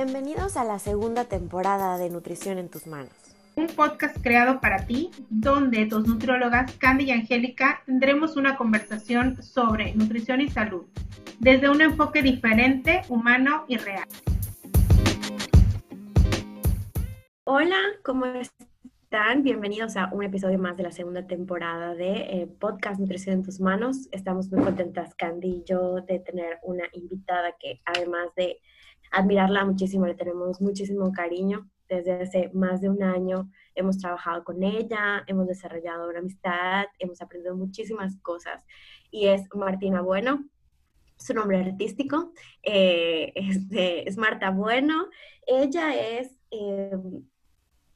Bienvenidos a la segunda temporada de Nutrición en tus manos. Un podcast creado para ti, donde dos nutriólogas, Candy y Angélica, tendremos una conversación sobre nutrición y salud, desde un enfoque diferente, humano y real. Hola, ¿cómo están? Bienvenidos a un episodio más de la segunda temporada de eh, Podcast Nutrición en tus manos. Estamos muy contentas, Candy y yo, de tener una invitada que además de admirarla muchísimo, le tenemos muchísimo cariño. Desde hace más de un año hemos trabajado con ella, hemos desarrollado una amistad, hemos aprendido muchísimas cosas. Y es Martina Bueno, su nombre artístico, eh, es, Marta Bueno. Ella es em,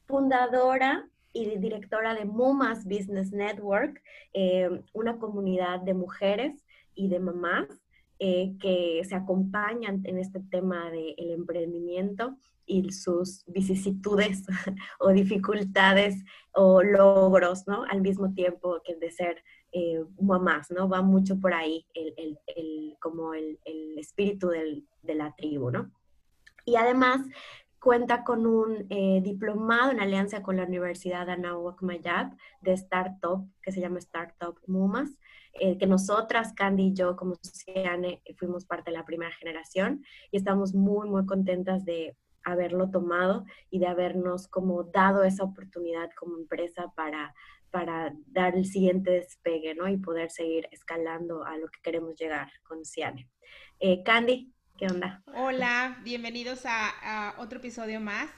fundadora y directora de Mumas Business Network, em, una comunidad de mujeres y de mamás eh, que se acompañan en este tema del emprendimiento y sus vicisitudes o dificultades o logros, ¿no? Al mismo tiempo que de ser eh, mamás, ¿no? Va mucho por ahí el, el, como el, espíritu del, de la tribu, ¿no? Y además cuenta con un eh, diplomado en alianza con la Universidad Anáhuac Mayab de Startup, que se llama Startup Mumas, eh, que nosotras, Candy y yo, como Ciane, fuimos parte de la primera generación y estamos muy, muy contentas de haberlo tomado y de habernos como dado esa oportunidad como empresa para, para dar el siguiente despegue, ¿no? Y poder seguir escalando a lo que queremos llegar con Ciane. Eh, Candy, ¿qué onda? Hola, bienvenidos a, otro episodio más.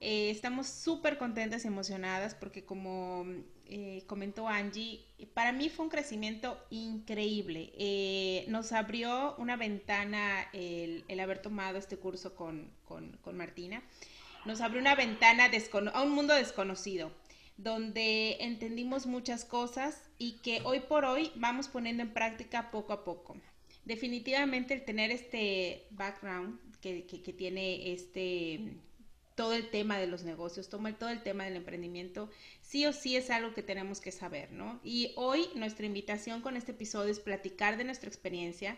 Eh, estamos súper contentas y emocionadas porque como eh, comentó Angie, para mí fue un crecimiento increíble. Eh, nos abrió una ventana el, haber tomado este curso con, Martina. Nos abrió una ventana a un mundo desconocido, donde entendimos muchas cosas y que hoy por hoy vamos poniendo en práctica poco a poco. Definitivamente el tener este background que, que tiene este todo el tema de los negocios, todo el tema del emprendimiento, sí o sí es algo que tenemos que saber, ¿no? Y hoy nuestra invitación con este episodio es platicar de nuestra experiencia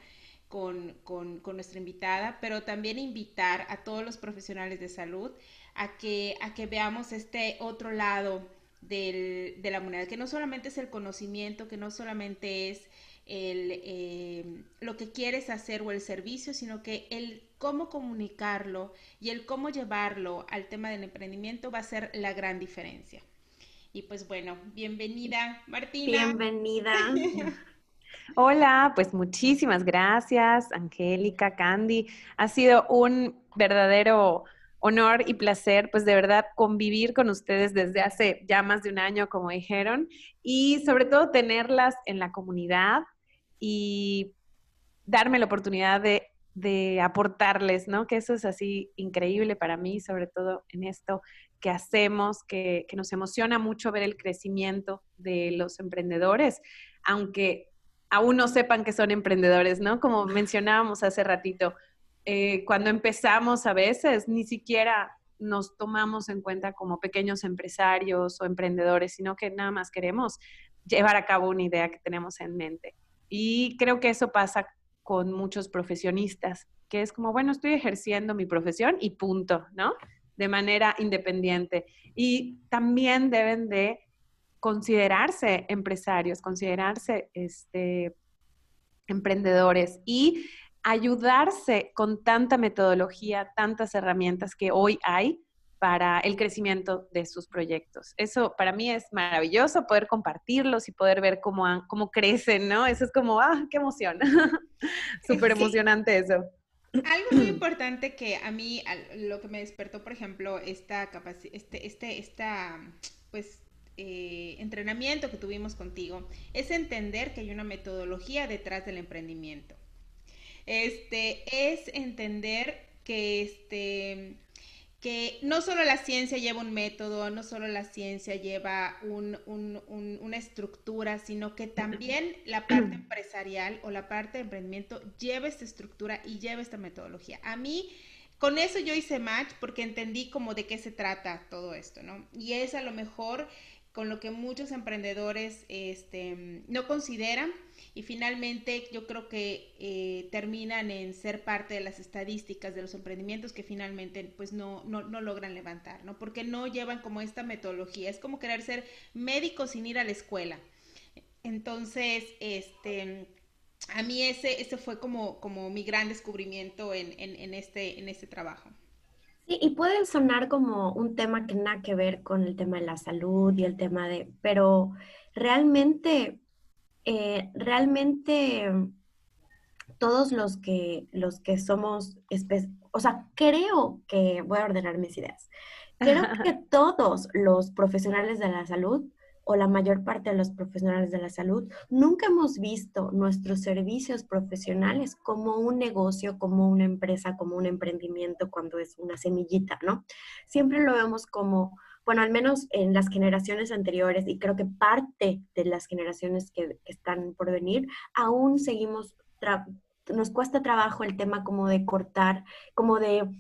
con, nuestra invitada, pero también invitar a todos los profesionales de salud a que, a que veamos este otro lado de la moneda, que no solamente es el conocimiento, que no solamente es el, eh, lo que quieres hacer o el servicio, sino que el cómo comunicarlo y el cómo llevarlo al tema del emprendimiento va a ser la gran diferencia. Y pues bueno, bienvenida Martina. Bienvenida. Hola, pues muchísimas gracias, Angélica, Candy. Ha sido un verdadero honor y placer, pues de verdad, convivir con ustedes desde hace ya más de un año, como dijeron, y sobre todo tenerlas en la comunidad, y darme la oportunidad de, aportarles, ¿no? Que eso es así increíble para mí, sobre todo en esto que hacemos, que, nos emociona mucho ver el crecimiento de los emprendedores, aunque aún no sepan que son emprendedores, ¿no? Como mencionábamos hace ratito, eh, cuando empezamos a veces ni siquiera nos tomamos en cuenta como pequeños empresarios o emprendedores, sino que nada más queremos llevar a cabo una idea que tenemos en mente. Y creo que eso pasa con muchos profesionistas, que es como, bueno, estoy ejerciendo mi profesión y punto, ¿no? De manera independiente. Y también deben de considerarse empresarios, considerarse este, emprendedores y ayudarse con tanta metodología, tantas herramientas que hoy hay para el crecimiento de sus proyectos. Eso para mí es maravilloso, poder compartirlos y poder ver cómo, cómo crecen, ¿no? Eso es como, ah, qué emoción. Súper emocionante eso. Algo muy importante que a mí, lo que me despertó, por ejemplo, esta capacidad, este, este, esta, pues, eh, entrenamiento que tuvimos contigo, es entender que hay una metodología detrás del emprendimiento. Este, es entender que, este, que no solo la ciencia lleva un método, no solo la ciencia lleva una estructura, sino que también la parte empresarial o la parte de emprendimiento lleva esta estructura y lleva esta metodología. A mí, con eso yo hice match porque entendí como de qué se trata todo esto, ¿no? Y es a lo mejor con lo que muchos emprendedores este, no consideran y finalmente yo creo que eh, terminan en ser parte de las estadísticas de los emprendimientos que finalmente pues no, no, no, logran levantar, ¿no? Porque no llevan como esta metodología, es como querer ser médico sin ir a la escuela. Entonces, este, a mí ese, ese fue como, como mi gran descubrimiento en, en, en este, en este trabajo. Sí, y puede sonar como un tema que nada que ver con el tema de la salud y el tema de, pero realmente eh, realmente todos los que, los que somos, o sea, creo que, voy a ordenar mis ideas, creo que todos los profesionales de la salud o la mayor parte de los profesionales de la salud, nunca hemos visto nuestros servicios profesionales como un negocio, como una empresa, como un emprendimiento cuando es una semillita, ¿no? Siempre lo vemos como bueno, al menos en las generaciones anteriores y creo que parte de las generaciones que, están por venir, aún seguimos, nos cuesta trabajo el tema como de cortar, como de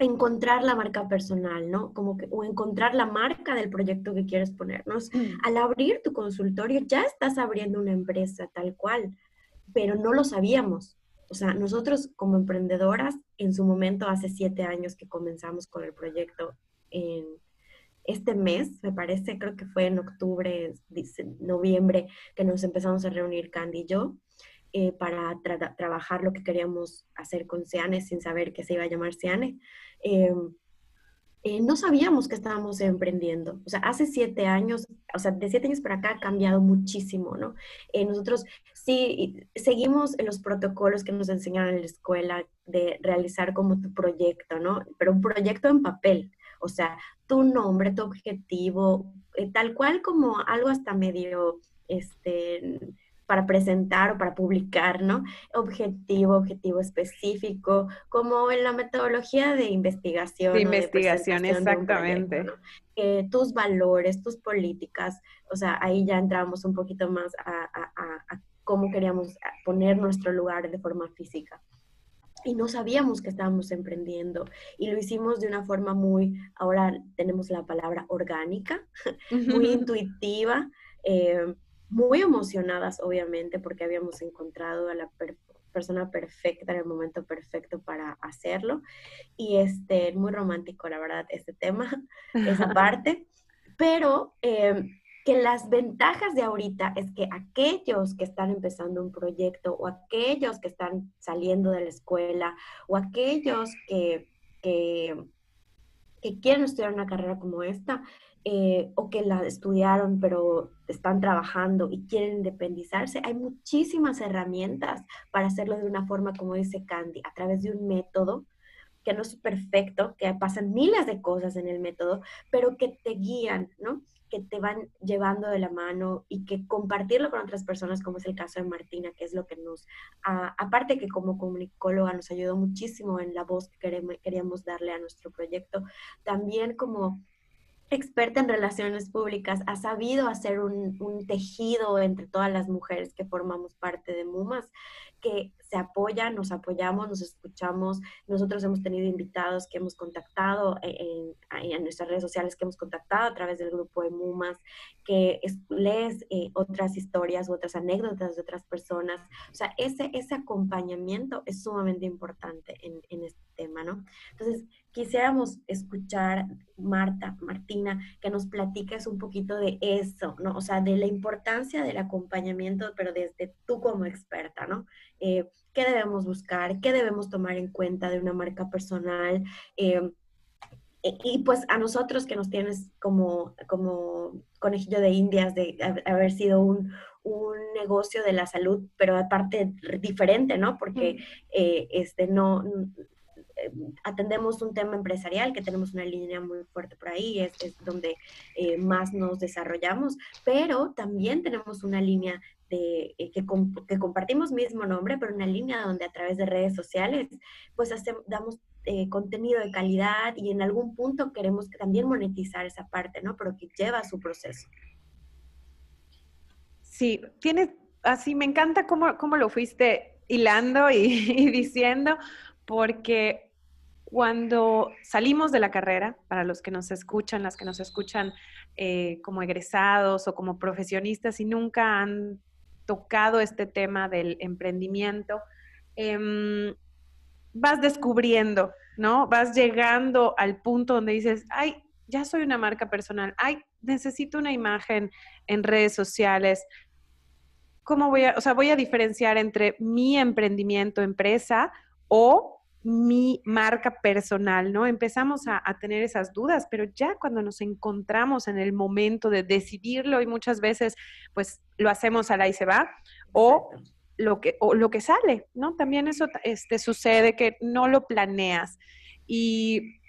encontrar la marca personal, ¿no? Como que, o encontrar la marca del proyecto que quieres ponernos. Mm. Al abrir tu consultorio ya estás abriendo una empresa tal cual, pero no lo sabíamos. O sea, nosotros como emprendedoras, en su momento, hace siete años que comenzamos con el proyecto en, este mes, me parece, creo que fue en octubre, noviembre, que nos empezamos a reunir Candy y yo eh, para trabajar lo que queríamos hacer con Seane sin saber que se iba a llamar Seane. Em, eh, no sabíamos que estábamos emprendiendo. O sea, hace siete años, o sea, de siete años para acá ha cambiado muchísimo, ¿no? Eh, nosotros sí seguimos los protocolos que nos enseñaron en la escuela de realizar como tu proyecto, ¿no? Pero un proyecto en papel. O sea, tu nombre, tu objetivo, eh, tal cual como algo hasta medio, este, para presentar o para publicar, ¿no? Objetivo, objetivo específico, como en la metodología de investigación. De investigación, exactamente. Eh, tus valores, tus políticas, o sea, ahí ya entramos un poquito más a, a cómo queríamos poner nuestro lugar de forma física y no sabíamos que estábamos emprendiendo y lo hicimos de una forma muy, ahora tenemos la palabra orgánica, muy intuitiva, eh, muy emocionadas obviamente porque habíamos encontrado a la persona perfecta en el momento perfecto para hacerlo y este, muy romántico la verdad este tema, esa parte, pero... Eh, que las ventajas de ahorita es que aquellos que están empezando un proyecto o aquellos que están saliendo de la escuela o aquellos que, que, quieren estudiar una carrera como esta eh, o que la estudiaron pero están trabajando y quieren independizarse, hay muchísimas herramientas para hacerlo de una forma, como dice Candy, a través de un método que no es perfecto, que pasan miles de cosas en el método, pero que te guían, ¿no? Que te van llevando de la mano y que compartirlo con otras personas, como es el caso de Martina, que es lo que nos, aparte que como comunicóloga nos ayudó muchísimo en la voz que queríamos darle a nuestro proyecto, también como experta en relaciones públicas, ha sabido hacer un, un, tejido entre todas las mujeres que formamos parte de MUMAS, que se apoyan, nos apoyamos, nos escuchamos. Nosotros hemos tenido invitados que hemos contactado en, en, nuestras redes sociales, que hemos contactado a través del grupo de MUMAS, que lees eh, otras historias u otras anécdotas de otras personas. O sea, ese, ese acompañamiento es sumamente importante en, en este tema, ¿no? Entonces, quisiéramos escuchar, Marta, Martina, que nos platiques un poquito de eso, ¿no? O sea, de la importancia del acompañamiento, pero desde tú como experta, ¿no? Eh, ¿Qué debemos buscar? ¿Qué debemos tomar en cuenta de una marca personal? Eh, y pues a nosotros que nos tienes como, como conejillo de indias de haber sido un, un negocio de la salud, pero aparte diferente, ¿no? Porque eh, este, no, eh, atendemos un tema empresarial, que tenemos una línea muy fuerte por ahí, es, es donde eh, más nos desarrollamos, pero también tenemos una línea de, eh, que, que, compartimos mismo nombre, pero una línea donde a través de redes sociales, pues hacemos, damos contenido de calidad y en algún punto queremos también monetizar esa parte, ¿no? Pero que lleva su proceso. Sí, tienes, así me encanta cómo, cómo lo fuiste hilando y, y diciendo, porque cuando salimos de la carrera, para los que nos escuchan, las que nos escuchan eh, como egresados o como profesionistas y nunca han tocado este tema del emprendimiento, em, vas descubriendo, ¿no? Vas llegando al punto donde dices, ay, ya soy una marca personal, ay, necesito una imagen en redes sociales. ¿Cómo voy a, o sea, voy a diferenciar entre mi emprendimiento, empresa o mi marca personal, ¿no? Empezamos a, tener esas dudas, pero ya cuando nos encontramos en el momento de decidirlo y muchas veces pues lo hacemos a la y se va o lo que, o lo que sale, ¿no? También eso este, sucede que no lo planeas y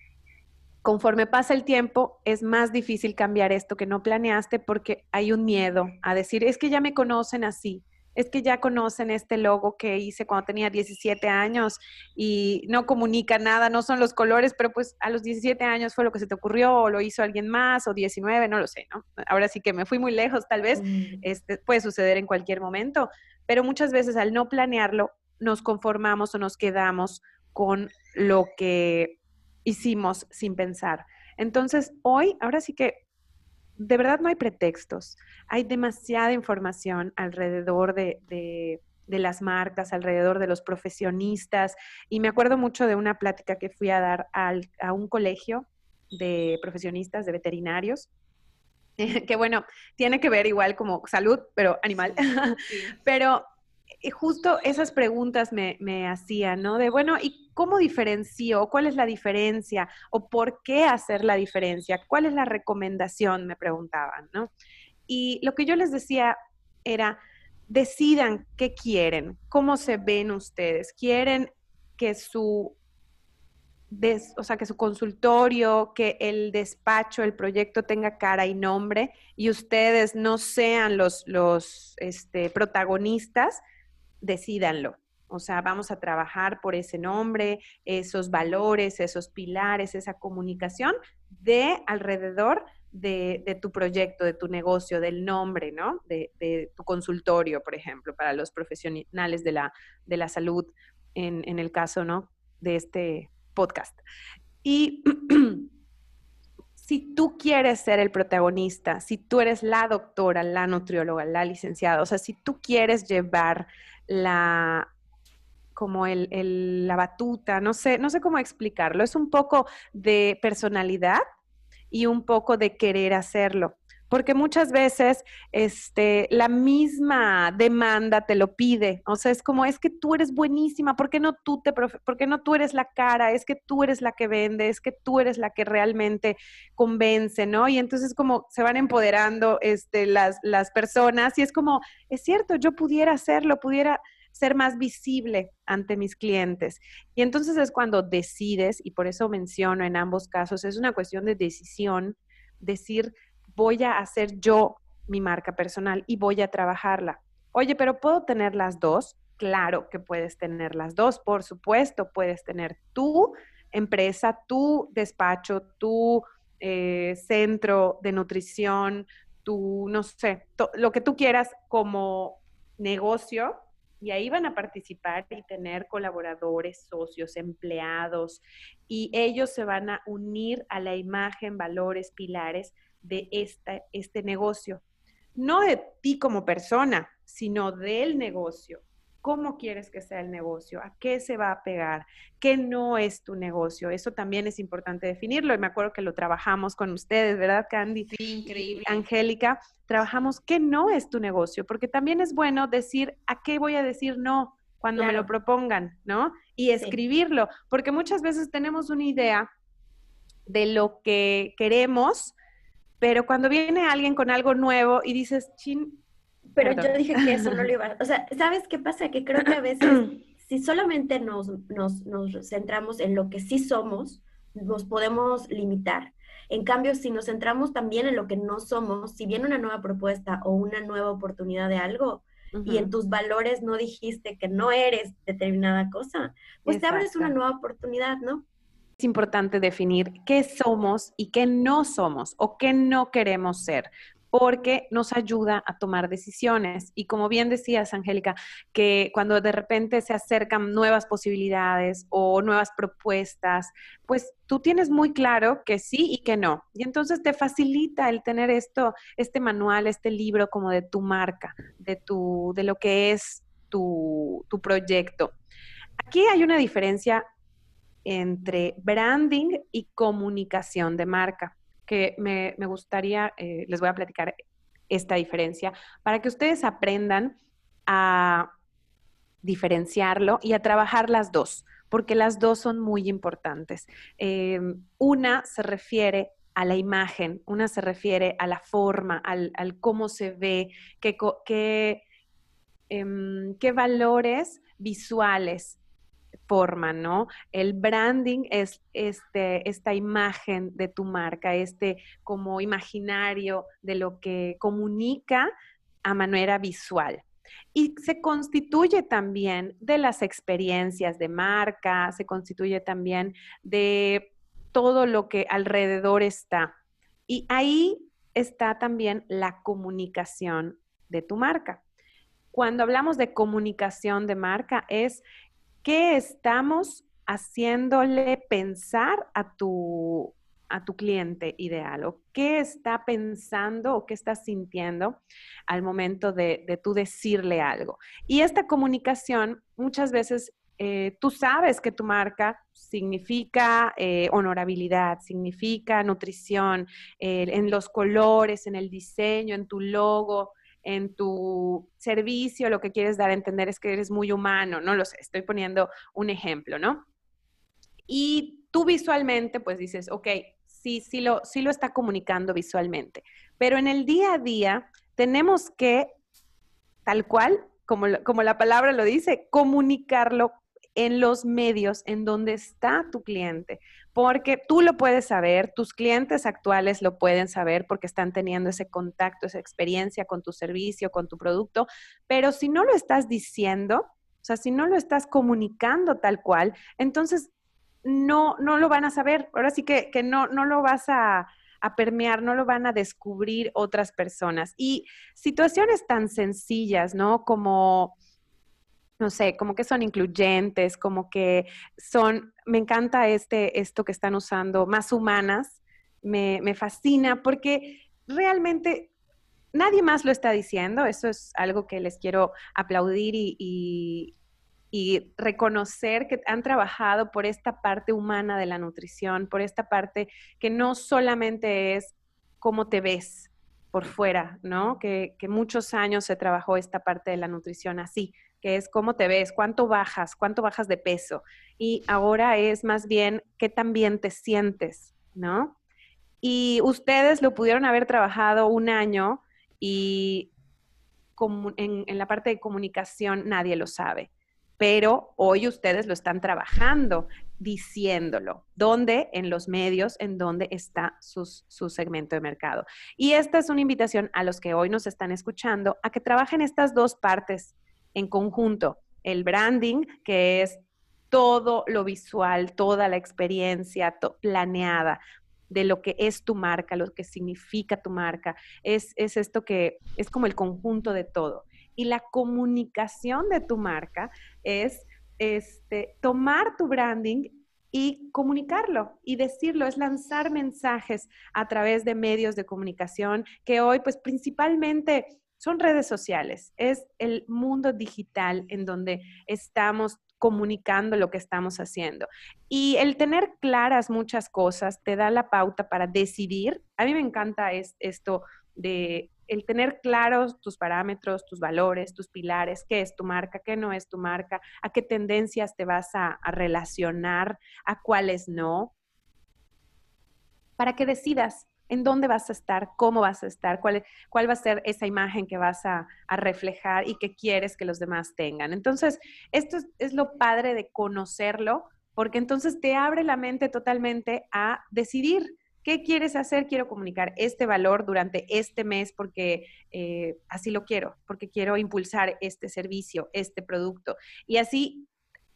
conforme pasa el tiempo es más difícil cambiar esto que no planeaste porque hay un miedo a decir, es que ya me conocen así, es que ya conocen este logo que hice cuando tenía 17 años y no comunica nada, no son los colores, pero pues a los 17 años fue lo que se te ocurrió o lo hizo alguien más o 19, no lo sé, ¿no? Ahora sí que me fui muy lejos, tal vez, mm. este, puede suceder en cualquier momento, pero muchas veces al no planearlo nos conformamos o nos quedamos con lo que hicimos sin pensar. Entonces, hoy, ahora sí que de verdad no hay pretextos. Hay demasiada información alrededor de, las marcas, alrededor de los profesionistas. Y me acuerdo mucho de una plática que fui a dar a un colegio de profesionistas, de veterinarios, que bueno, tiene que ver igual como salud, pero animal. pero justo esas preguntas me, me hacían, ¿no? De, bueno, ¿y cómo diferencio? ¿Cuál es la diferencia? ¿O por qué hacer la diferencia? ¿Cuál es la recomendación? Me preguntaban, ¿no? Y lo que yo les decía era, decidan qué quieren, cómo se ven ustedes. ¿Quieren que su, o sea, que su consultorio, que el despacho, el proyecto tenga cara y nombre y ustedes no sean los, los este, protagonistas? Decídanlo. O sea, vamos a trabajar por ese nombre, esos valores, esos pilares, esa comunicación de alrededor de, tu proyecto, de tu negocio, del nombre, ¿no? De, tu consultorio, por ejemplo, para los profesionales de la, de la salud, en, en el caso, ¿no? De este podcast. Y si tú quieres ser el protagonista, si tú eres la doctora, la nutrióloga, la licenciada, o sea, si tú quieres llevar la, como el, la batuta, no sé, no sé cómo explicarlo. Es un poco de personalidad y un poco de querer hacerlo. Porque muchas veces este, la misma demanda te lo pide. O sea, es como, es que tú eres buenísima, ¿por qué no tú, te por no tú eres la cara? Es que tú eres la que vende, es que tú eres la que realmente convence, ¿no? Y entonces como se van empoderando este, las, las personas y es como, es cierto, yo pudiera hacerlo, pudiera ser más visible ante mis clientes. Y entonces es cuando decides, y por eso menciono en ambos casos, es una cuestión de decisión, decir, voy a hacer yo mi marca personal y voy a trabajarla. Oye, pero ¿puedo tener las dos? Claro que puedes tener las dos, por supuesto, puedes tener tu empresa, tu despacho, tu eh, centro de nutrición, tu, no sé, lo que tú quieras como negocio y ahí van a participar y tener colaboradores, socios, empleados, y ellos se van a unir a la imagen, valores, pilares de esta, este negocio. No de ti como persona, sino del negocio cómo quieres que sea el negocio, a qué se va a pegar, qué no es tu negocio. Eso también es importante definirlo. Y me acuerdo que lo trabajamos con ustedes, ¿verdad, Candy? Sí, increíble. Angélica, trabajamos qué no es tu negocio, porque también es bueno decir a qué voy a decir no cuando me lo propongan, ¿no? Y escribirlo, porque muchas veces tenemos una idea de lo que queremos, pero cuando viene alguien con algo nuevo y dices, chin, pero yo dije que eso no lo iba a... O sea, ¿sabes qué pasa? Que creo que a veces, si solamente nos, nos, nos centramos en lo que sí somos, nos podemos limitar. En cambio, si nos centramos también en lo que no somos, si viene una nueva propuesta o una nueva oportunidad de algo, y en tus valores no dijiste que no eres determinada cosa, pues te abres una nueva oportunidad, ¿no? Es importante definir qué somos y qué no somos o qué no queremos ser porque nos ayuda a tomar decisiones. Y como bien decías, Angélica, que cuando de repente se acercan nuevas posibilidades o nuevas propuestas, pues tú tienes muy claro que sí y que no. Y entonces te facilita el tener esto, este manual, este libro como de tu marca, de, tu, de lo que es tu, tu proyecto. Aquí hay una diferencia entre branding y comunicación de marca que me, gustaría, eh, les voy a platicar esta diferencia para que ustedes aprendan a diferenciarlo y a trabajar las dos, porque las dos son muy importantes. Em, una se refiere a la imagen, una se refiere a la forma, al, cómo se ve, qué, qué, em, qué valores visuales ¿no? El branding es este, esta imagen de tu marca, este como imaginario de lo que comunica a manera visual. Y se constituye también de las experiencias de marca, se constituye también de todo lo que alrededor está. Y ahí está también la comunicación de tu marca. Cuando hablamos de comunicación de marca es ¿qué estamos haciéndole pensar a tu, a tu cliente ideal o qué está pensando o qué está sintiendo al momento de, de tú decirle algo. Y esta comunicación muchas veces eh, tú sabes que tu marca significa eh, honorabilidad, significa nutrición, eh, en los colores, en el diseño, en tu logo, en tu servicio, lo que quieres dar a entender es que eres muy humano, no lo sé, estoy poniendo un ejemplo, ¿no? Y tú visualmente, pues dices, ok, sí, sí lo, sí lo está comunicando visualmente, pero en el día a día tenemos que, tal cual, como, como la palabra lo dice, comunicarlo en los medios en donde está tu cliente, porque tú lo puedes saber, tus clientes actuales lo pueden saber porque están teniendo ese contacto, esa experiencia con tu servicio, con tu producto, pero si no lo estás diciendo, o sea, si no lo estás comunicando tal cual, entonces no, no lo van a saber. Ahora sí que, que no, no lo vas a, a permear, no lo van a descubrir otras personas. Y situaciones tan sencillas, ¿no? Como no sé, como que son incluyentes, como que son, me encanta este, esto que están usando, más humanas, me, fascina porque realmente nadie más lo está diciendo, eso es algo que les quiero aplaudir y, y reconocer que han trabajado por esta parte humana de la nutrición, por esta parte que no solamente es cómo te ves por fuera, ¿no? Que, que muchos años se trabajó esta parte de la nutrición así, que es cómo te ves, cuánto bajas, cuánto bajas de peso. Y ahora es más bien qué tan bien te sientes, ¿no? Y ustedes lo pudieron haber trabajado un año y en, la parte de comunicación nadie lo sabe pero hoy ustedes lo están trabajando diciéndolo. ¿Dónde? En los medios, en donde está su segmento de mercado. Y esta es una invitación a los que hoy nos están escuchando a que trabajen estas dos partes en conjunto. El branding, que es todo lo visual, toda la experiencia planeada de lo que es tu marca, lo que significa tu marca. Es, es esto que es como el conjunto de todo. Y la comunicación de tu marca es este, tomar tu branding y comunicarlo y decirlo, es lanzar mensajes a través de medios de comunicación que hoy pues principalmente son redes sociales, es el mundo digital en donde estamos comunicando lo que estamos haciendo. Y el tener claras muchas cosas te da la pauta para decidir. A mí me encanta es, esto de el tener claros tus parámetros, tus valores, tus pilares, qué es tu marca, qué no es tu marca, a qué tendencias te vas a, a relacionar, a cuáles no, para que decidas en dónde vas a estar, cómo vas a estar, cuál, cuál va a ser esa imagen que vas a, reflejar y que quieres que los demás tengan. Entonces, esto es, lo padre de conocerlo, porque entonces te abre la mente totalmente a decidir. ¿Qué quieres hacer? Quiero comunicar este valor durante este mes porque eh, así lo quiero, porque quiero impulsar este servicio, este producto. Y así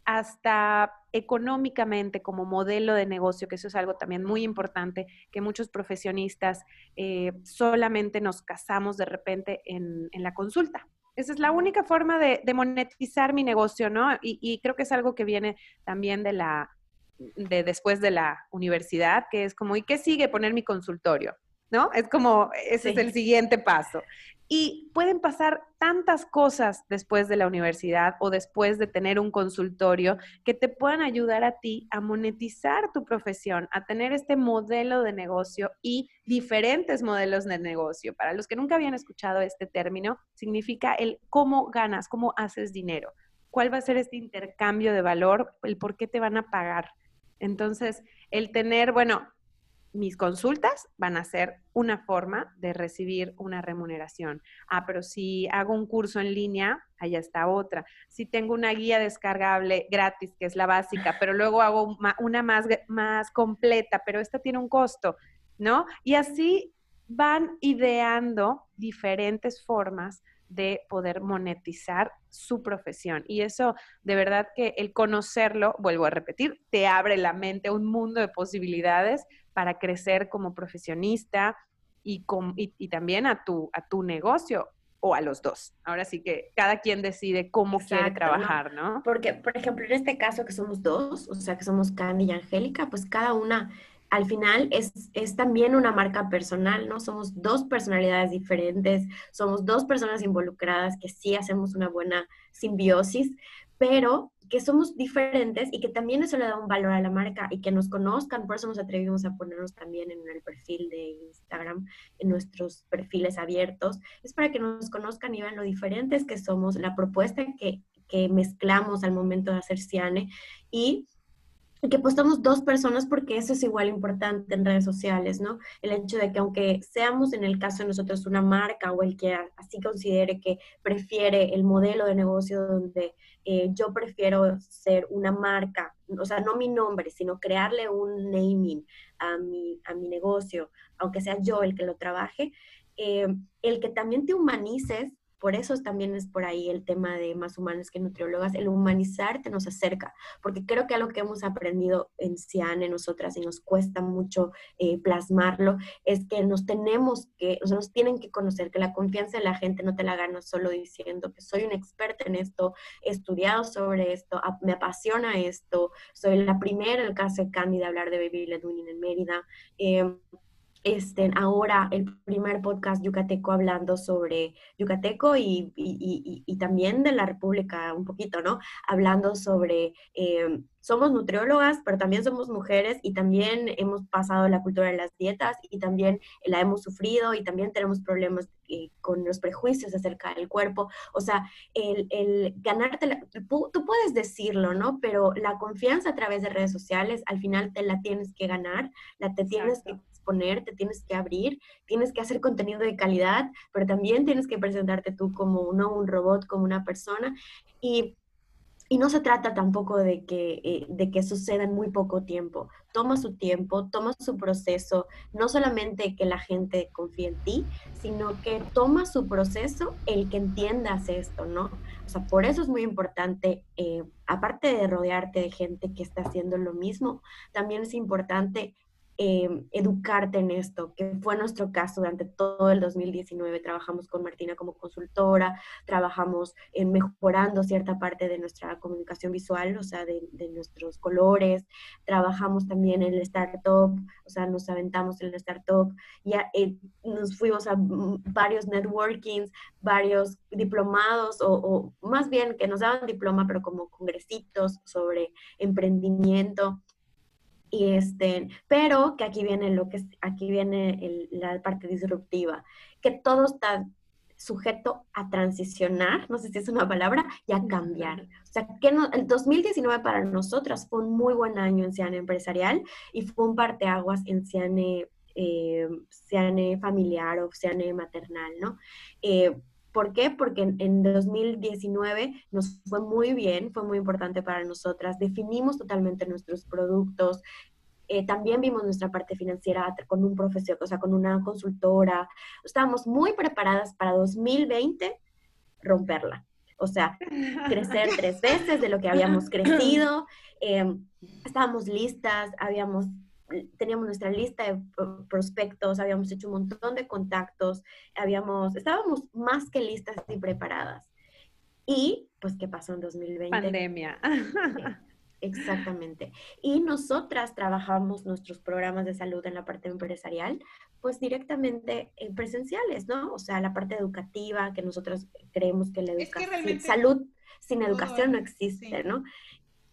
hasta económicamente como modelo de negocio, que eso es algo también muy importante, que muchos profesionistas eh, solamente nos casamos de repente en, la consulta. Esa es la única forma de, monetizar mi negocio, ¿no? Y, creo que es algo que viene también de la, de después de la universidad, que es como, ¿y qué sigue? Poner mi consultorio. ¿No? Es como, ese es el siguiente paso. Y pueden pasar tantas cosas después de la universidad o después de tener un consultorio que te puedan ayudar a ti a monetizar tu profesión, a tener este modelo de negocio y diferentes modelos de negocio. Para los que nunca habían escuchado este término, significa el cómo ganas, cómo haces dinero, cuál va a ser este intercambio de valor, el por qué te van a pagar. Entonces, el tener, bueno, mis consultas van a ser una forma de recibir una remuneración. Ah, pero si hago un curso en línea, allá está otra. Si tengo una guía descargable gratis, que es la básica, pero luego hago una más, más completa, pero esta tiene un costo, ¿no? Y así van ideando diferentes formas de poder monetizar su profesión. Y eso, de verdad que el conocerlo, vuelvo a repetir, te abre la mente a un mundo de posibilidades para crecer como profesionista y, y, también a tu, a tu negocio o a los dos. Ahora sí que cada quien decide cómo quiere trabajar, ¿no? Porque, por ejemplo, en este caso que somos dos, o sea, que somos Candy y Angélica, pues cada una al final es, es, también una marca personal, ¿no? Somos dos personalidades diferentes, somos dos personas involucradas que sí hacemos una buena simbiosis, pero que somos diferentes y que también eso le da un valor a la marca y que nos conozcan, por eso nos atrevimos a ponernos también en el perfil de Instagram, en nuestros perfiles abiertos, es para que nos conozcan y vean lo diferentes que somos, la propuesta que, que mezclamos al momento de hacer Ciane y que postamos dos personas porque eso es igual importante en redes sociales, ¿no? El hecho de que aunque seamos en el caso de nosotros una marca o el que así considere que prefiere el modelo de negocio donde eh, yo prefiero ser una marca, o sea, no mi nombre, sino crearle un naming a mi, a mi negocio, aunque sea yo el que lo trabaje, eh, el que también te humanices por eso también es por ahí el tema de más humanos que nutriólogas, el humanizarte nos acerca, porque creo que algo que hemos aprendido en en nosotras, y nos cuesta mucho eh, plasmarlo, es que nos tenemos que, o sea, nos tienen que conocer, que la confianza de la gente no te la gana solo diciendo que soy un experta en esto, he estudiado sobre esto, me apasiona esto, soy la primera en el caso de Candy de hablar de Baby Led en Mérida. Eh, este, ahora el primer podcast yucateco hablando sobre yucateco y, también de la República un poquito, ¿no? Hablando sobre, eh, somos nutriólogas, pero también somos mujeres y también hemos pasado la cultura de las dietas y también la hemos sufrido y también tenemos problemas eh, con los prejuicios acerca del cuerpo. O sea, el, el ganarte, tú puedes decirlo, ¿no? Pero la confianza a través de redes sociales, al final te la tienes que ganar, la te tienes que poner, te tienes que abrir, tienes que hacer contenido de calidad, pero también tienes que presentarte tú como no un robot, como una persona. Y, y no se trata tampoco de que, eh, de que suceda en muy poco tiempo. Toma su tiempo, toma su proceso, no solamente que la gente confíe en ti, sino que toma su proceso el que entiendas esto, ¿no? O sea, por eso es muy importante, eh, aparte de rodearte de gente que está haciendo lo mismo, también es importante Em, educarte en esto, que fue nuestro caso durante todo el 2019. Trabajamos con Martina como consultora, trabajamos en mejorando cierta parte de nuestra comunicación visual, o sea, de, nuestros colores, trabajamos también en el startup, o sea, nos aventamos en el startup, ya eh, nos fuimos a varios networkings, varios diplomados, o, o más bien que nos daban diploma, pero como congresitos sobre emprendimiento y este, pero que aquí viene lo que aquí viene la parte disruptiva, que todo está sujeto a transicionar, no sé si es una palabra, y a cambiar. O sea, que el 2019 para nosotras fue un muy buen año en Ciane Empresarial y fue un parteaguas en Ciane, eh, Ciane Familiar o Ciane Maternal, ¿no? Eh, ¿Por qué? Porque en, 2019 nos fue muy bien, fue muy importante para nosotras, definimos totalmente nuestros productos, eh, también vimos nuestra parte financiera con un profesor, o sea, con una consultora. Estábamos muy preparadas para 2020 romperla. o sea, crecer tres veces de lo que habíamos crecido, em, estábamos listas, habíamos teníamos nuestra lista de prospectos, habíamos hecho un montón de contactos, habíamos, estábamos más que listas y preparadas. Y, pues, ¿qué pasó en 2020? Pandemia. Exactamente. Y nosotras trabajamos nuestros programas de salud en la parte empresarial, pues directamente en presenciales, ¿no? O sea, la parte educativa, que nosotros creemos que la educación, salud sin educación no existe, ¿no?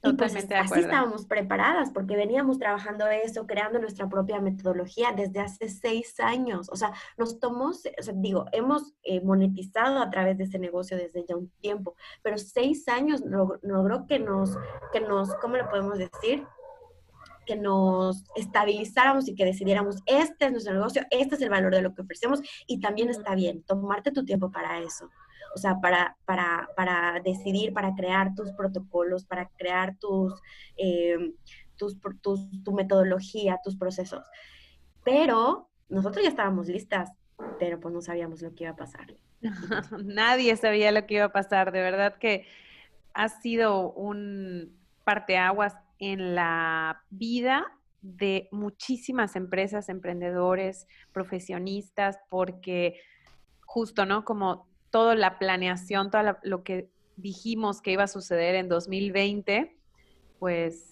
Y pues así estábamos preparadas porque veníamos trabajando eso, creando nuestra propia metodología desde hace seis años. O sea, nos tomó, o sea, digo, hemos eh, monetizado a través de ese negocio desde ya un tiempo, pero seis años logró que nos, que nos, ¿cómo le podemos decir? que nos estabilizáramos y que decidiéramos, este es nuestro negocio, este es el valor de lo que ofrecemos y también está bien, tomarte tu tiempo para eso o sea, para, para, para decidir, para crear tus protocolos, para crear tus, eh, tus, tu metodología, tus procesos. Pero nosotros ya estábamos listas, pero pues no sabíamos lo que iba a pasar. Nadie sabía lo que iba a pasar, de verdad que ha sido un parteaguas en la vida de muchísimas empresas, emprendedores, profesionistas, porque justo, ¿no? Como toda la planeación, todo lo que dijimos que iba a suceder en 2020, pues,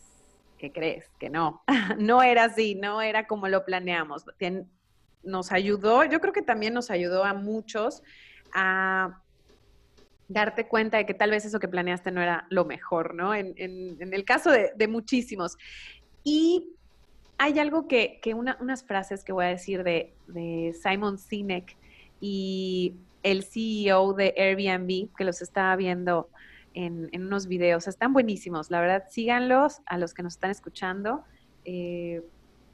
¿qué crees? Que no, no era así, no era como lo planeamos. Nos ayudó, yo creo que también nos ayudó a muchos a darte cuenta de que tal vez eso que planeaste no era lo mejor, ¿no? En, el caso de, muchísimos. Y hay algo que, que unas frases que voy a decir de, de Simon Sinek y el CEO de Airbnb, que los estaba viendo en, unos videos. Están buenísimos, la verdad, síganlos a los que nos están escuchando. Eh,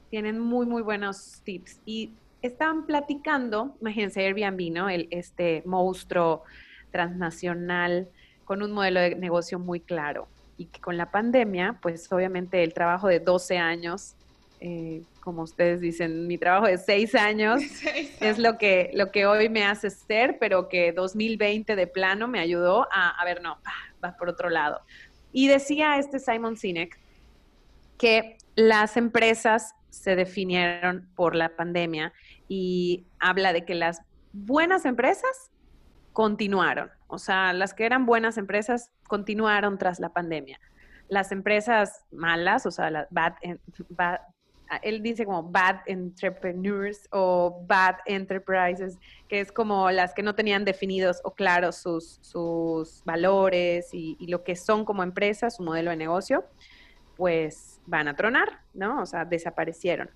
tienen muy, muy buenos tips. Y estaban platicando, imagínense Airbnb, ¿no? El, este monstruo transnacional con un modelo de negocio muy claro. Y que con la pandemia, pues obviamente el trabajo de 12 años eh, como ustedes dicen, mi trabajo de seis años es lo que, lo que hoy me hace ser, pero que 2020 de plano me ayudó a, a ver, no, va por otro lado. Y decía este Simon Sinek que las empresas se definieron por la pandemia y habla de que las buenas empresas continuaron, o sea, las que eran buenas empresas continuaron tras la pandemia. Las empresas malas, o sea, las bad, bad, él dice como bad entrepreneurs o bad enterprises, que es como las que no tenían definidos o claros sus, valores y, lo que son como empresas, su modelo de negocio, pues van a tronar, ¿no? O sea, desaparecieron.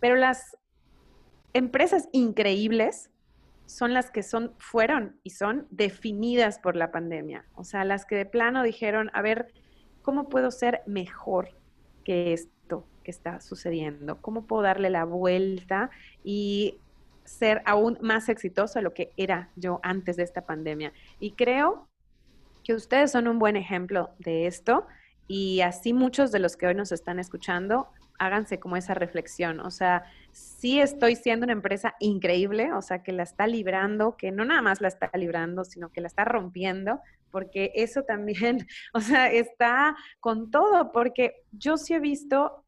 Pero las empresas increíbles son las que son, fueron y son definidas por la pandemia. O sea, las que de plano dijeron, a ver, ¿cómo puedo ser mejor que esto? Está sucediendo, cómo puedo darle la vuelta y ser aún más exitoso de lo que era yo antes de esta pandemia. Y creo que ustedes son un buen ejemplo de esto y así muchos de los que hoy nos están escuchando, háganse como esa reflexión. O sea, sí estoy siendo una empresa increíble, o sea, que la está librando, que no nada más la está librando, sino que la está rompiendo, porque eso también, o sea, está con todo, porque yo sí he visto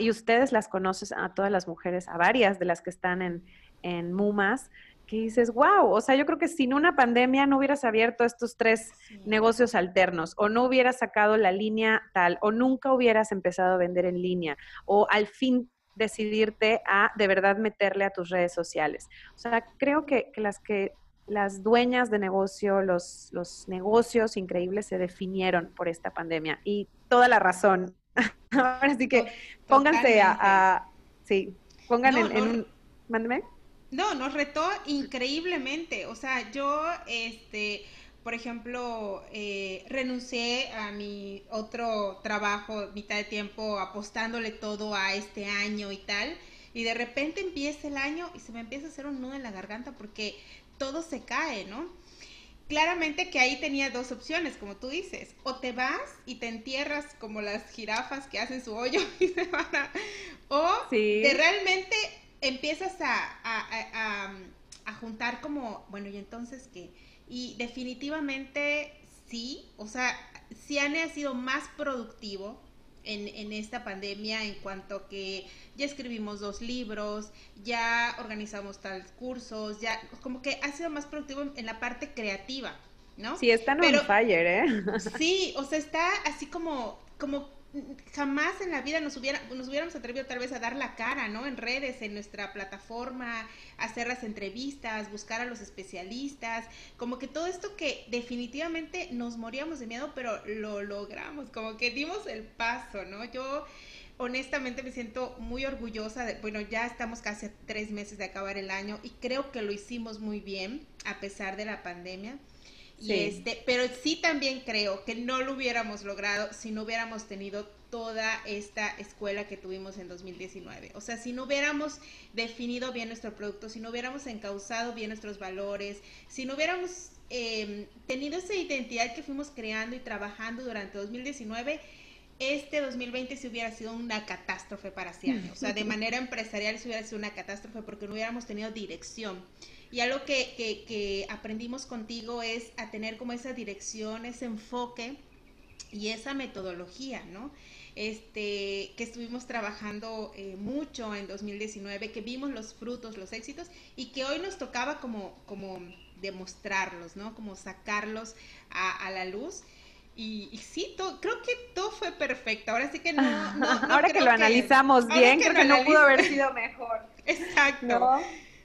y ustedes las conocen a todas las mujeres, a varias de las que están en, en MUMAS, que dices, wow, o sea, yo creo que sin una pandemia no hubieras abierto estos tres negocios alternos, o no hubieras sacado la línea tal, o nunca hubieras empezado a vender en línea, o al fin decidirte a de verdad meterle a tus redes sociales. O sea, creo que, que las que las dueñas de negocio, los, los negocios increíbles se definieron por esta pandemia y toda la razón. Ahora sí que pónganse a, sí, pongan en, un, mándeme. No, nos retó increíblemente. O sea, yo, este, por ejemplo, eh, renuncié a mi otro trabajo, mitad de tiempo, apostándole todo a este año y tal. Y de repente empieza el año y se me empieza a hacer un nudo en la garganta porque todo se cae, ¿no? Claramente que ahí tenía dos opciones, como tú dices, o te vas y te entierras como las jirafas que hacen su hoyo y se van a... O realmente empiezas a, a, juntar como, bueno, y entonces, ¿qué, y definitivamente sí, o sea, Ciane ha sido más productivo en, en, esta pandemia en cuanto que ya escribimos dos libros, ya organizamos tales cursos, ya como que ha sido más productivo en, la parte creativa, ¿no? Sí, está on fire, ¿eh? Sí, o sea, está así como, como jamás en la vida nos, hubiera, nos hubiéramos atrevido tal vez a dar la cara, ¿no? En redes, en nuestra plataforma, hacer las entrevistas, buscar a los especialistas, como que todo esto que definitivamente nos moríamos de miedo, pero lo logramos, como que dimos el paso, ¿no? Yo honestamente me siento muy orgullosa de, bueno, ya estamos casi a tres meses de acabar el año y creo que lo hicimos muy bien a pesar de la pandemia. Y este, pero sí también creo que no lo hubiéramos logrado si no hubiéramos tenido toda esta escuela que tuvimos en 2019. O sea, si no hubiéramos definido bien nuestro producto, si no hubiéramos encauzado bien nuestros valores, si no hubiéramos em, tenido esa identidad que fuimos creando y trabajando durante 2019, este 2020 se hubiera sido una catástrofe para Ciane. O sea, de manera empresarial se hubiera sido una catástrofe porque no hubiéramos tenido dirección. Y algo que, que, aprendimos contigo es a tener como esa dirección, ese enfoque y esa metodología, ¿no? Este, que estuvimos trabajando eh, mucho en 2019, que vimos los frutos, los éxitos, y que hoy nos tocaba como, como demostrarlos, ¿no? Como sacarlos a, la luz. Y, sí, creo que todo fue perfecto. Ahora sí que no. ahora que lo analizamos bien, creo que no pudo haber sido mejor. Exacto.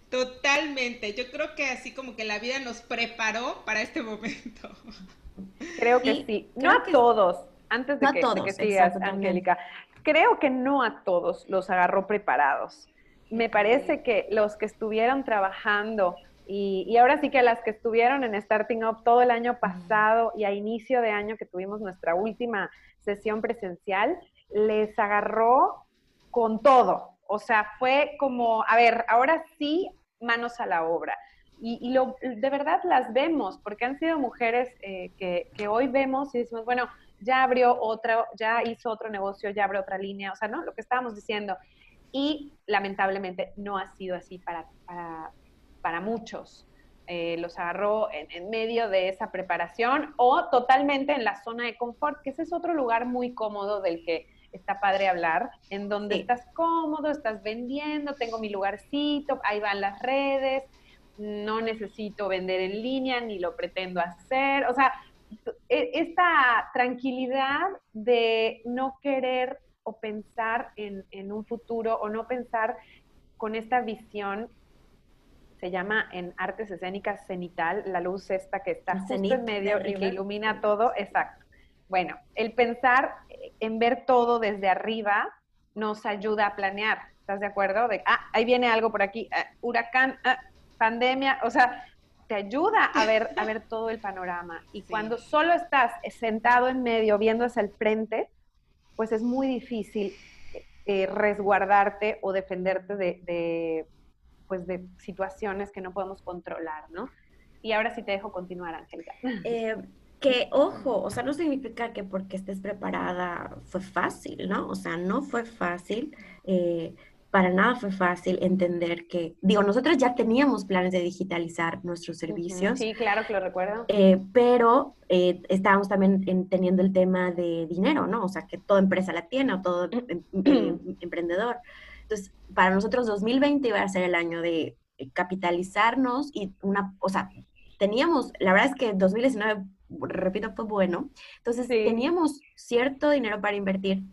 Totalmente. Yo creo que así como que la vida nos preparó para este momento. Creo que sí. No a todos. Antes de, que, que, sigas, Angélica. Creo que no a todos los agarró preparados. Me parece que los que estuvieron trabajando y, y, ahora sí que las que estuvieron en Starting Up todo el año pasado y a inicio de año que tuvimos nuestra última sesión presencial, les agarró con todo. O sea, fue como, a ver, ahora sí manos a la obra. Y, lo, de verdad las vemos, porque han sido mujeres eh, que, hoy vemos y decimos, bueno, ya abrió otra, ya hizo otro negocio, ya abrió otra línea, o sea, ¿no? Lo que estábamos diciendo. Y lamentablemente no ha sido así para, para, muchos. Eh, los agarró en, medio de esa preparación o totalmente en la zona de confort, que ese es otro lugar muy cómodo del que está padre hablar, en donde estás cómodo, estás vendiendo, tengo mi lugarcito, ahí van las redes, no necesito vender en línea, ni lo pretendo hacer. O sea, e, esta tranquilidad de no querer o pensar en, un futuro o no pensar con esta visión se llama en artes escénicas cenital, la luz esta que está justo en medio y que ilumina todo, exacto. Bueno, el pensar en ver todo desde arriba nos ayuda a planear. ¿Estás de acuerdo? De, ah, ahí viene algo por aquí, ah, huracán, ah, pandemia, o sea, te ayuda a ver, a ver todo el panorama. Y cuando solo estás sentado en medio, viendo hacia el frente, pues es muy difícil eh, resguardarte o defenderte de, pues de situaciones que no podemos controlar, ¿no? Y ahora sí te dejo continuar, Angélica. Eh, que, ojo, o sea, no significa que porque estés preparada fue fácil, ¿no? O sea, no fue fácil, eh, para nada fue fácil entender que, digo, nosotros ya teníamos planes de digitalizar nuestros servicios. Sí, claro que lo recuerdo. Eh, pero eh, estábamos también teniendo el tema de dinero, ¿no? O sea, que toda empresa la tiene o todo em, em, emprendedor. Entonces, para nosotros 2020 iba a ser el año de capitalizarnos y una, o sea, teníamos, la verdad es que 2019 repito, fue bueno. Entonces teníamos cierto dinero para invertir,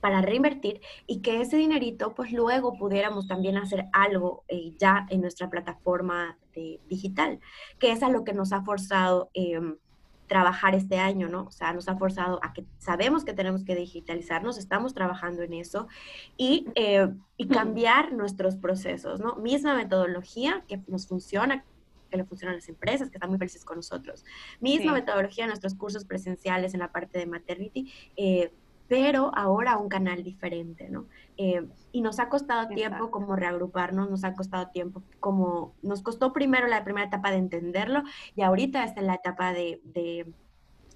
para reinvertir y que ese dinerito pues luego pudiéramos también hacer algo eh, ya en nuestra plataforma digital, que es a lo que nos ha forzado em, trabajar este año, ¿no? O sea, nos ha forzado a que sabemos que tenemos que digitalizarnos, estamos trabajando en eso y, eh, y cambiar nuestros procesos, ¿no? Misma metodología que nos funciona, que le funcionan a las empresas, que están muy felices con nosotros. Misma metodología en nuestros cursos presenciales en la parte de maternity, eh, pero ahora un canal diferente, ¿no? Eh, y nos ha costado tiempo como reagruparnos, nos ha costado tiempo como, nos costó primero la primera etapa de entenderlo y ahorita está en la etapa de, de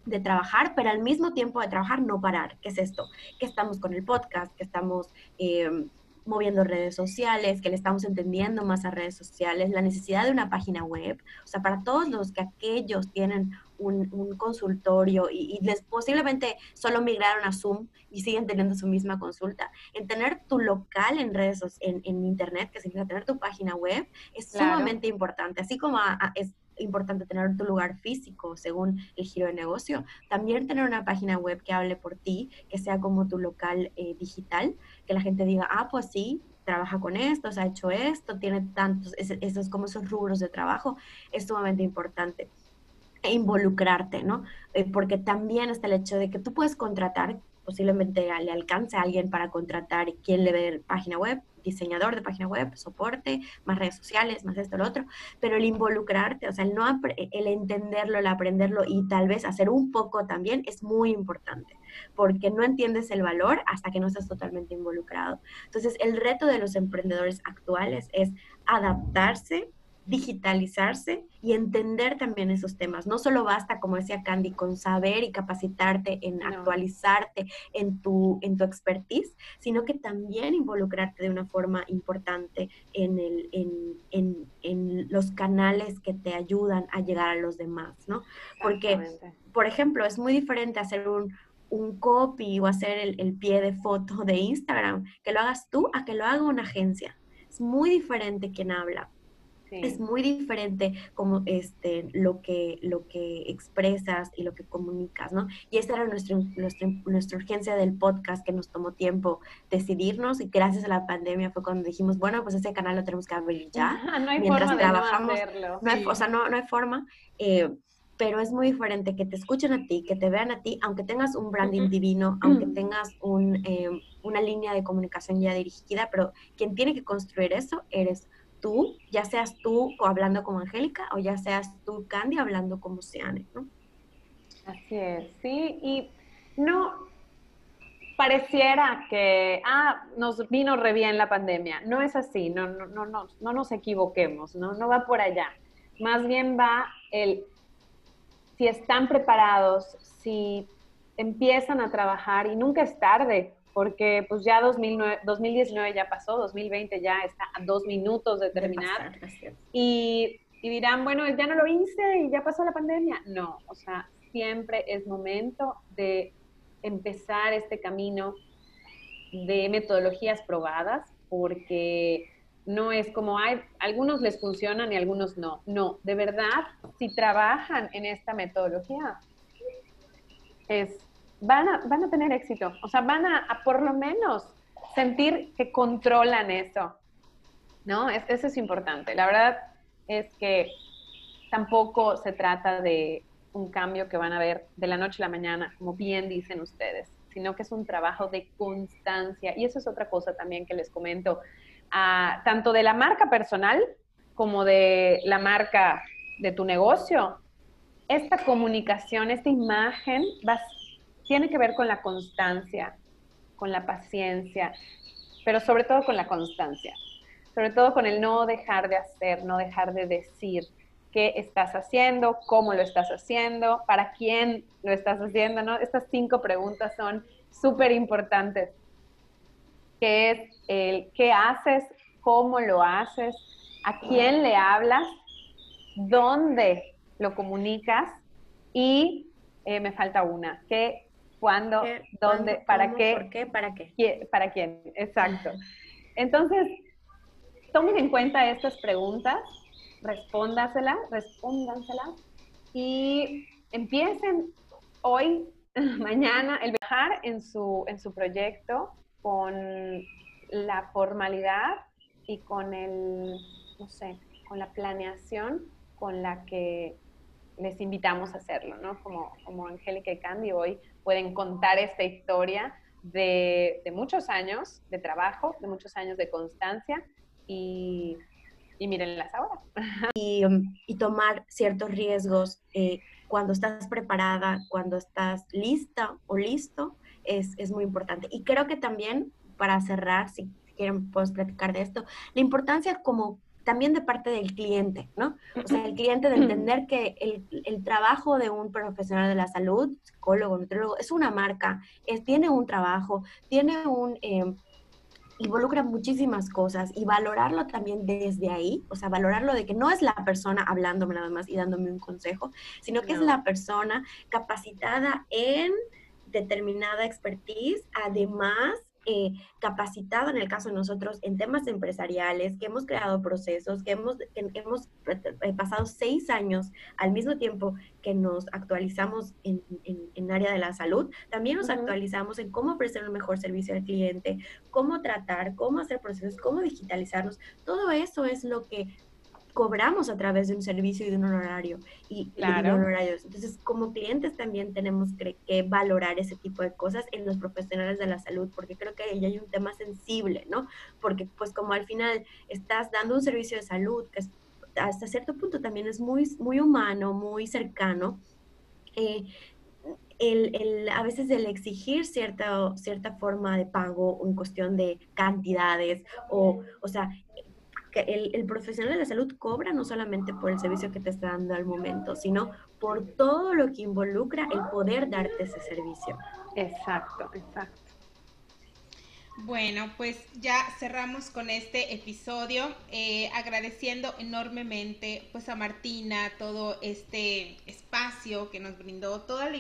de trabajar, pero al mismo tiempo de trabajar no parar. ¿Qué es esto? Que estamos con el podcast, que estamos eh, moviendo redes sociales, que le estamos entendiendo más a redes sociales, la necesidad de una página web, o sea, para todos los que aquellos tienen un, consultorio y, les posiblemente solo migraron a Zoom y siguen teniendo su misma consulta, en tener tu local en redes en, en internet, que significa tener tu página web, es sumamente importante, así como es importante tener tu lugar físico según el giro de negocio. También tener una página web que hable por ti, que sea como tu local eh, digital, que la gente diga, ah, pues sí, trabaja con esto, se ha hecho esto, tiene tantos, esos como esos rubros de trabajo, es sumamente importante. E involucrarte, ¿no? Eh, porque también está el hecho de que tú puedes contratar, posiblemente le alcance a alguien para contratar quien le ve página web, diseñador de página web, soporte, más redes sociales, más esto, lo otro, pero el involucrarte, o sea, el, no el entenderlo, el aprenderlo y tal vez hacer un poco también es muy importante, porque no entiendes el valor hasta que no estás totalmente involucrado. Entonces, el reto de los emprendedores actuales es adaptarse digitalizarse y entender también esos temas. No solo basta, como decía Candy, con saber y capacitarte en actualizarte en tu, en tu expertise, sino que también involucrarte de una forma importante en, el, en, en, los canales que te ayudan a llegar a los demás, ¿no? Porque, por ejemplo, es muy diferente hacer un, un copy o hacer el, el pie de foto de Instagram, que lo hagas tú a que lo haga una agencia. Es muy diferente quien habla es muy diferente como este, lo, que, lo que expresas y lo que comunicas, ¿no? Y esa era nuestra, nuestra, urgencia del podcast que nos tomó tiempo decidirnos y gracias a la pandemia fue cuando dijimos, bueno, pues ese canal lo tenemos que abrir ya. no hay mientras forma trabajamos. De no hay, O sea, no, no hay forma. Eh, pero es muy diferente que te escuchen a ti, que te vean a ti, aunque tengas un branding divino, aunque tengas un, eh, una línea de comunicación ya dirigida, pero quien tiene que construir eso eres tú, ya seas tú o hablando como Angélica o ya seas tú, Candy, hablando como Seane, ¿no? Así es, sí, y no pareciera que, ah, nos vino re bien la pandemia. No es así, no, no, no, no, no nos equivoquemos, ¿no? no va por allá. Más bien va el, si están preparados, si empiezan a trabajar y nunca es tarde, porque pues ya 2019 ya pasó, 2020 ya está a dos minutos de terminar. y, y, dirán, bueno, ya no lo hice y ya pasó la pandemia. No, o sea, siempre es momento de empezar este camino de metodologías probadas, porque no es como, hay, algunos les funcionan y algunos no. No, de verdad, si trabajan en esta metodología, es van a, van a tener éxito. O sea, van a, por lo menos sentir que controlan eso. ¿No? eso es importante. La verdad es que tampoco se trata de un cambio que van a ver de la noche a la mañana, como bien dicen ustedes, sino que es un trabajo de constancia. Y eso es otra cosa también que les comento, ah, tanto de la marca personal como de la marca de tu negocio. Esta comunicación, esta imagen va, tiene que ver con la constancia, con la paciencia, pero sobre todo con la constancia, sobre todo con el no dejar de hacer, no dejar de decir qué estás haciendo, cómo lo estás haciendo, para quién lo estás haciendo, ¿no? Estas cinco preguntas son súper importantes, ¿Qué es el qué haces, cómo lo haces, a quién le hablas, dónde lo comunicas y eh, me falta una, ¿qué cuándo, dónde, para qué. ¿Por qué? ¿Para qué? ¿Para quién? Exacto. Entonces, tomen en cuenta estas preguntas, respóndaselas, respóndanselas y empiecen hoy, mañana, el viajar en su, en su proyecto con la formalidad y con el, no sé, con la planeación con la que les invitamos a hacerlo, ¿no? Como, como Angélica y Candy hoy pueden contar esta historia de, muchos años de trabajo, de muchos años de constancia y, y mírenlas ahora. Y, um, y, tomar ciertos riesgos eh, cuando estás preparada, cuando estás lista o listo, es, es muy importante. Y creo que también, para cerrar, si quieren, puedes platicar de esto, la importancia como también de parte del cliente, ¿no? O sea, el cliente de entender que el, el trabajo de un profesional de la salud, psicólogo, nutriólogo, es una marca, es, tiene un trabajo, tiene un... Eh, involucra muchísimas cosas y valorarlo también desde ahí, o sea, valorarlo de que no es la persona hablándome nada más y dándome un consejo, sino que es la persona capacitada en determinada expertise, además eh, capacitado en el caso de nosotros en temas empresariales, que hemos creado procesos, que hemos, hemos eh, pasado seis años al mismo tiempo que nos actualizamos en, en, área de la salud, también nos actualizamos en cómo ofrecer un mejor servicio al cliente, cómo tratar, cómo hacer procesos, cómo digitalizarnos. Todo eso es lo que cobramos a través de un servicio y de un honorario. Y, claro. honorarios. Entonces, como clientes también tenemos que, valorar ese tipo de cosas en los profesionales de la salud, porque creo que ahí hay un tema sensible, ¿no? Porque pues como al final estás dando un servicio de salud que hasta cierto punto también es muy, muy humano, muy cercano, eh, el, el, a veces el exigir cierta, cierta forma de pago en cuestión de cantidades o, o sea, que el, profesional de la salud cobra no solamente por el servicio que te está dando al momento, sino por todo lo que involucra el poder darte ese servicio. Exacto, exacto. Bueno, pues ya cerramos con este episodio, eh, agradeciendo enormemente pues a Martina todo este espacio que nos brindó, toda la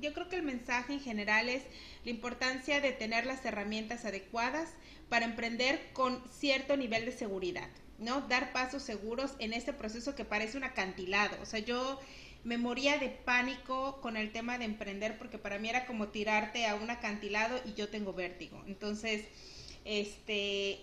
yo creo que el mensaje en general es la importancia de tener las herramientas adecuadas para emprender con cierto nivel de seguridad, ¿no? Dar pasos seguros en este proceso que parece un acantilado. O sea, yo me moría de pánico con el tema de emprender porque para mí era como tirarte a un acantilado y yo tengo vértigo. Entonces, este,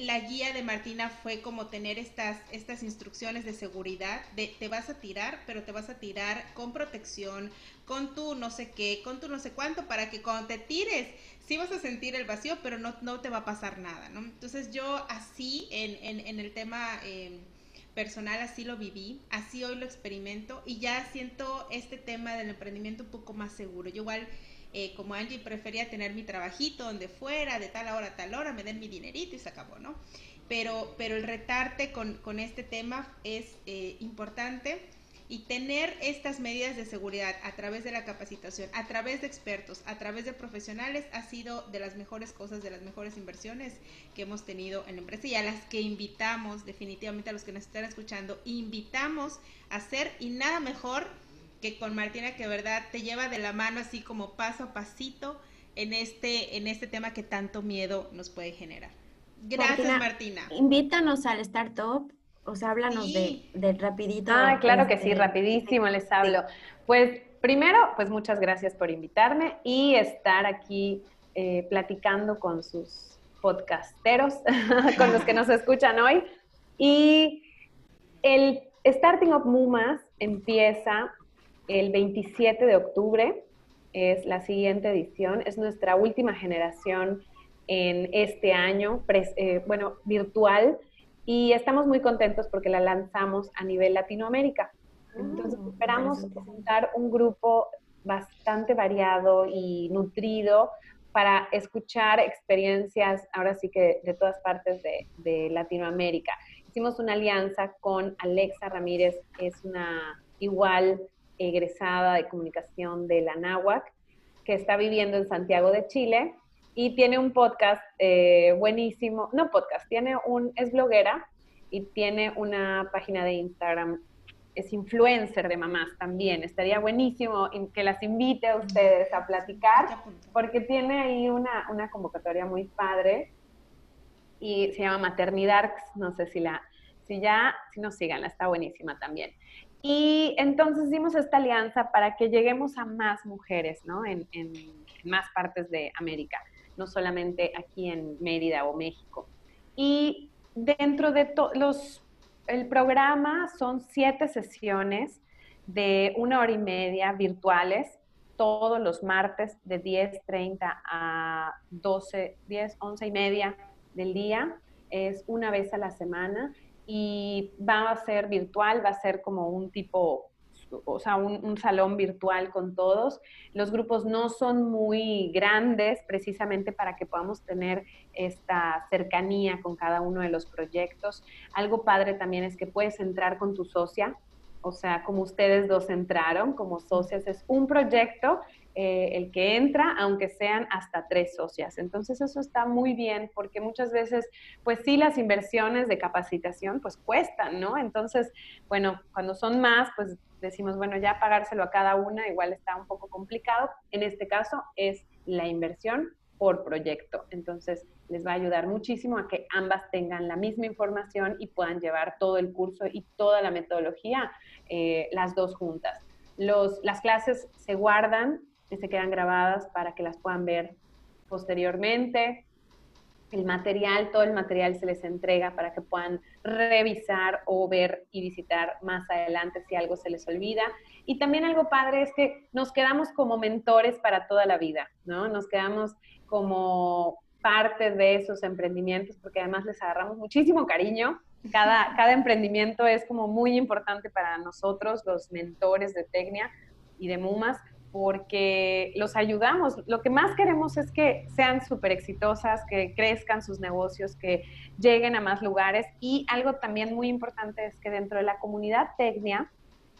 la guía de Martina fue como tener estas, estas instrucciones de seguridad, de te vas a tirar, pero te vas a tirar con protección, con tu no sé qué, con tu no sé cuánto, para que cuando te tires sí vas a sentir el vacío, pero no, no te va a pasar nada, ¿no? Entonces yo así, en, en, el tema em, personal, así lo viví, así hoy lo experimento y ya siento este tema del emprendimiento un poco más seguro. Yo igual... Eh, como Angie prefería tener mi trabajito donde fuera, de tal hora a tal hora, me den mi dinerito y se acabó, ¿no? Pero, pero el retarte con, con este tema es eh, importante y tener estas medidas de seguridad a través de la capacitación, a través de expertos, a través de profesionales, ha sido de las mejores cosas, de las mejores inversiones que hemos tenido en la empresa y a las que invitamos, definitivamente a los que nos están escuchando, invitamos a hacer y nada mejor que con Martina que verdad te lleva de la mano así como paso a pasito en este, en este tema que tanto miedo nos puede generar. Gracias Martina. Invítanos al Startup o sea, háblanos de, de, rapidito. Ah, claro que sí, este, rapidísimo les hablo. Pues primero, pues muchas gracias por invitarme y estar aquí eh, platicando con sus podcasteros, con los que nos escuchan hoy. Y el Starting of Mumas empieza el 27 de octubre, es la siguiente edición, es nuestra última generación en este año, eh, bueno, virtual y estamos muy contentos porque la lanzamos a nivel Latinoamérica. Entonces mm, esperamos presentar un grupo bastante variado y nutrido para escuchar experiencias, ahora sí que de todas partes de, de Latinoamérica. Hicimos una alianza con Alexa Ramírez, es una igual egresada de comunicación de la NAWAC, que está viviendo en Santiago de Chile y tiene un podcast eh, buenísimo, no podcast, tiene un, es bloguera y tiene una página de Instagram, es influencer de mamás también, estaría buenísimo que las invite a ustedes a platicar, porque tiene ahí una, una convocatoria muy padre y se llama Maternidad, no sé si la, si ya, si no sigan, está buenísima también. Y entonces hicimos esta alianza para que lleguemos a más mujeres, ¿no? En, en más partes de América no solamente aquí en Mérida o México. Y dentro de los, el programa son siete sesiones de una hora y media virtuales, todos los martes de 10.30 a 12, 10, 11 y media del día. Es una vez a la semana y va a ser virtual, va a ser como un tipo o sea, un, salón virtual con todos. Los grupos no son muy grandes precisamente para que podamos tener esta cercanía con cada uno de los proyectos. Algo padre también es que puedes entrar con tu socia, o sea, como ustedes dos entraron como socias, es un proyecto eh, el que entra, aunque sean hasta tres socias. Entonces eso está muy bien porque muchas veces, pues sí, las inversiones de capacitación pues cuestan, ¿no? Entonces, bueno, cuando son más, pues decimos, bueno, ya pagárselo a cada una igual está un poco complicado. En este caso es la inversión por proyecto. Entonces, les va a ayudar muchísimo a que ambas tengan la misma información y puedan llevar todo el curso y toda la metodología, eh, las dos juntas. Los, las clases se guardan se quedan grabadas para que las puedan ver posteriormente. El material, todo el material se les entrega para que puedan revisar o ver y visitar más adelante si algo se les olvida. Y también algo padre es que nos quedamos como mentores para toda la vida, ¿no? Nos quedamos como parte de esos emprendimientos porque además les agarramos muchísimo cariño. Cada, cada emprendimiento es como muy importante para nosotros, los mentores de Tecnia y de Mumas, porque los ayudamos. Lo que más queremos es que sean súper exitosas, que crezcan sus negocios, que lleguen a más lugares. Y algo también muy importante es que dentro de la comunidad Tecnia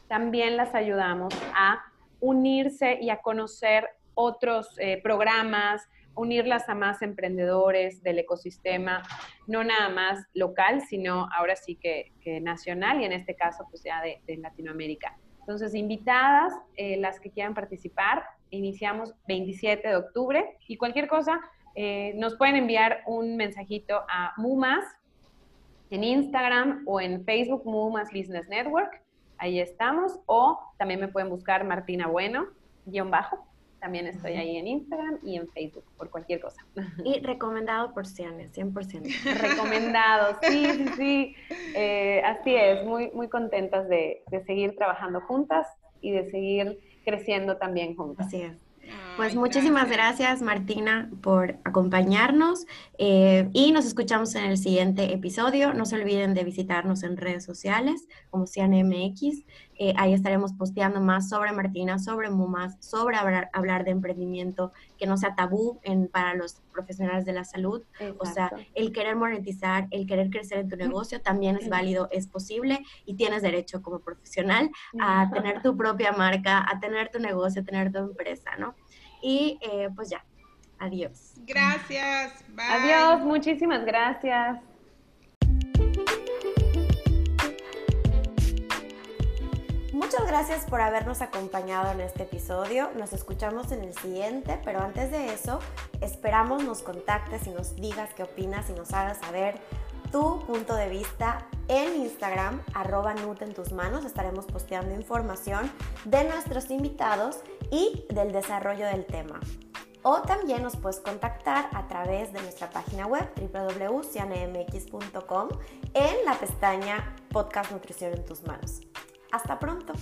también las ayudamos a unirse y a conocer otros eh, programas, unirlas a más emprendedores del ecosistema, no nada más local, sino ahora sí que, nacional y en este caso pues ya de Latinoamérica. Entonces, invitadas, eh, las que quieran participar, iniciamos 27 de octubre y cualquier cosa, eh, nos pueden enviar un mensajito a Mumas en Instagram o en Facebook, Mumas Business Network. Ahí estamos. O también me pueden buscar Martina Bueno, guion bajo. También estoy ahí en Instagram y en Facebook por cualquier cosa. Y recomendado por Cianes, 100%. recomendado, sí, sí, sí. Eh, así es, muy, muy contentas de, de seguir trabajando juntas y de seguir creciendo también juntas. Así es. Pues muchísimas gracias. Martina por acompañarnos eh, y nos escuchamos en el siguiente episodio. No se olviden de visitarnos en redes sociales como CianMX. Eh, ahí estaremos posteando más sobre Martina, sobre MUMAS, sobre hablar, de emprendimiento, que no sea tabú en, para los profesionales de la salud. O sea, el querer monetizar, el querer crecer en tu negocio también es válido, es posible y tienes derecho como profesional a tener tu propia marca, a tener tu negocio, a tener tu empresa, ¿no? Y eh, pues ya, adiós. Gracias. Bye. Adiós, muchísimas gracias. Muchas gracias por habernos acompañado en este episodio. Nos escuchamos en el siguiente, pero antes de eso, esperamos nos contactes y nos digas qué opinas y nos hagas saber tu punto de vista en Instagram, arroba Nut en tus manos. Estaremos posteando información de nuestros invitados y del desarrollo del tema. O también nos puedes contactar a través de nuestra página web www.cianemx.com en la pestaña Podcast Nutrición en tus manos. Hasta pronto.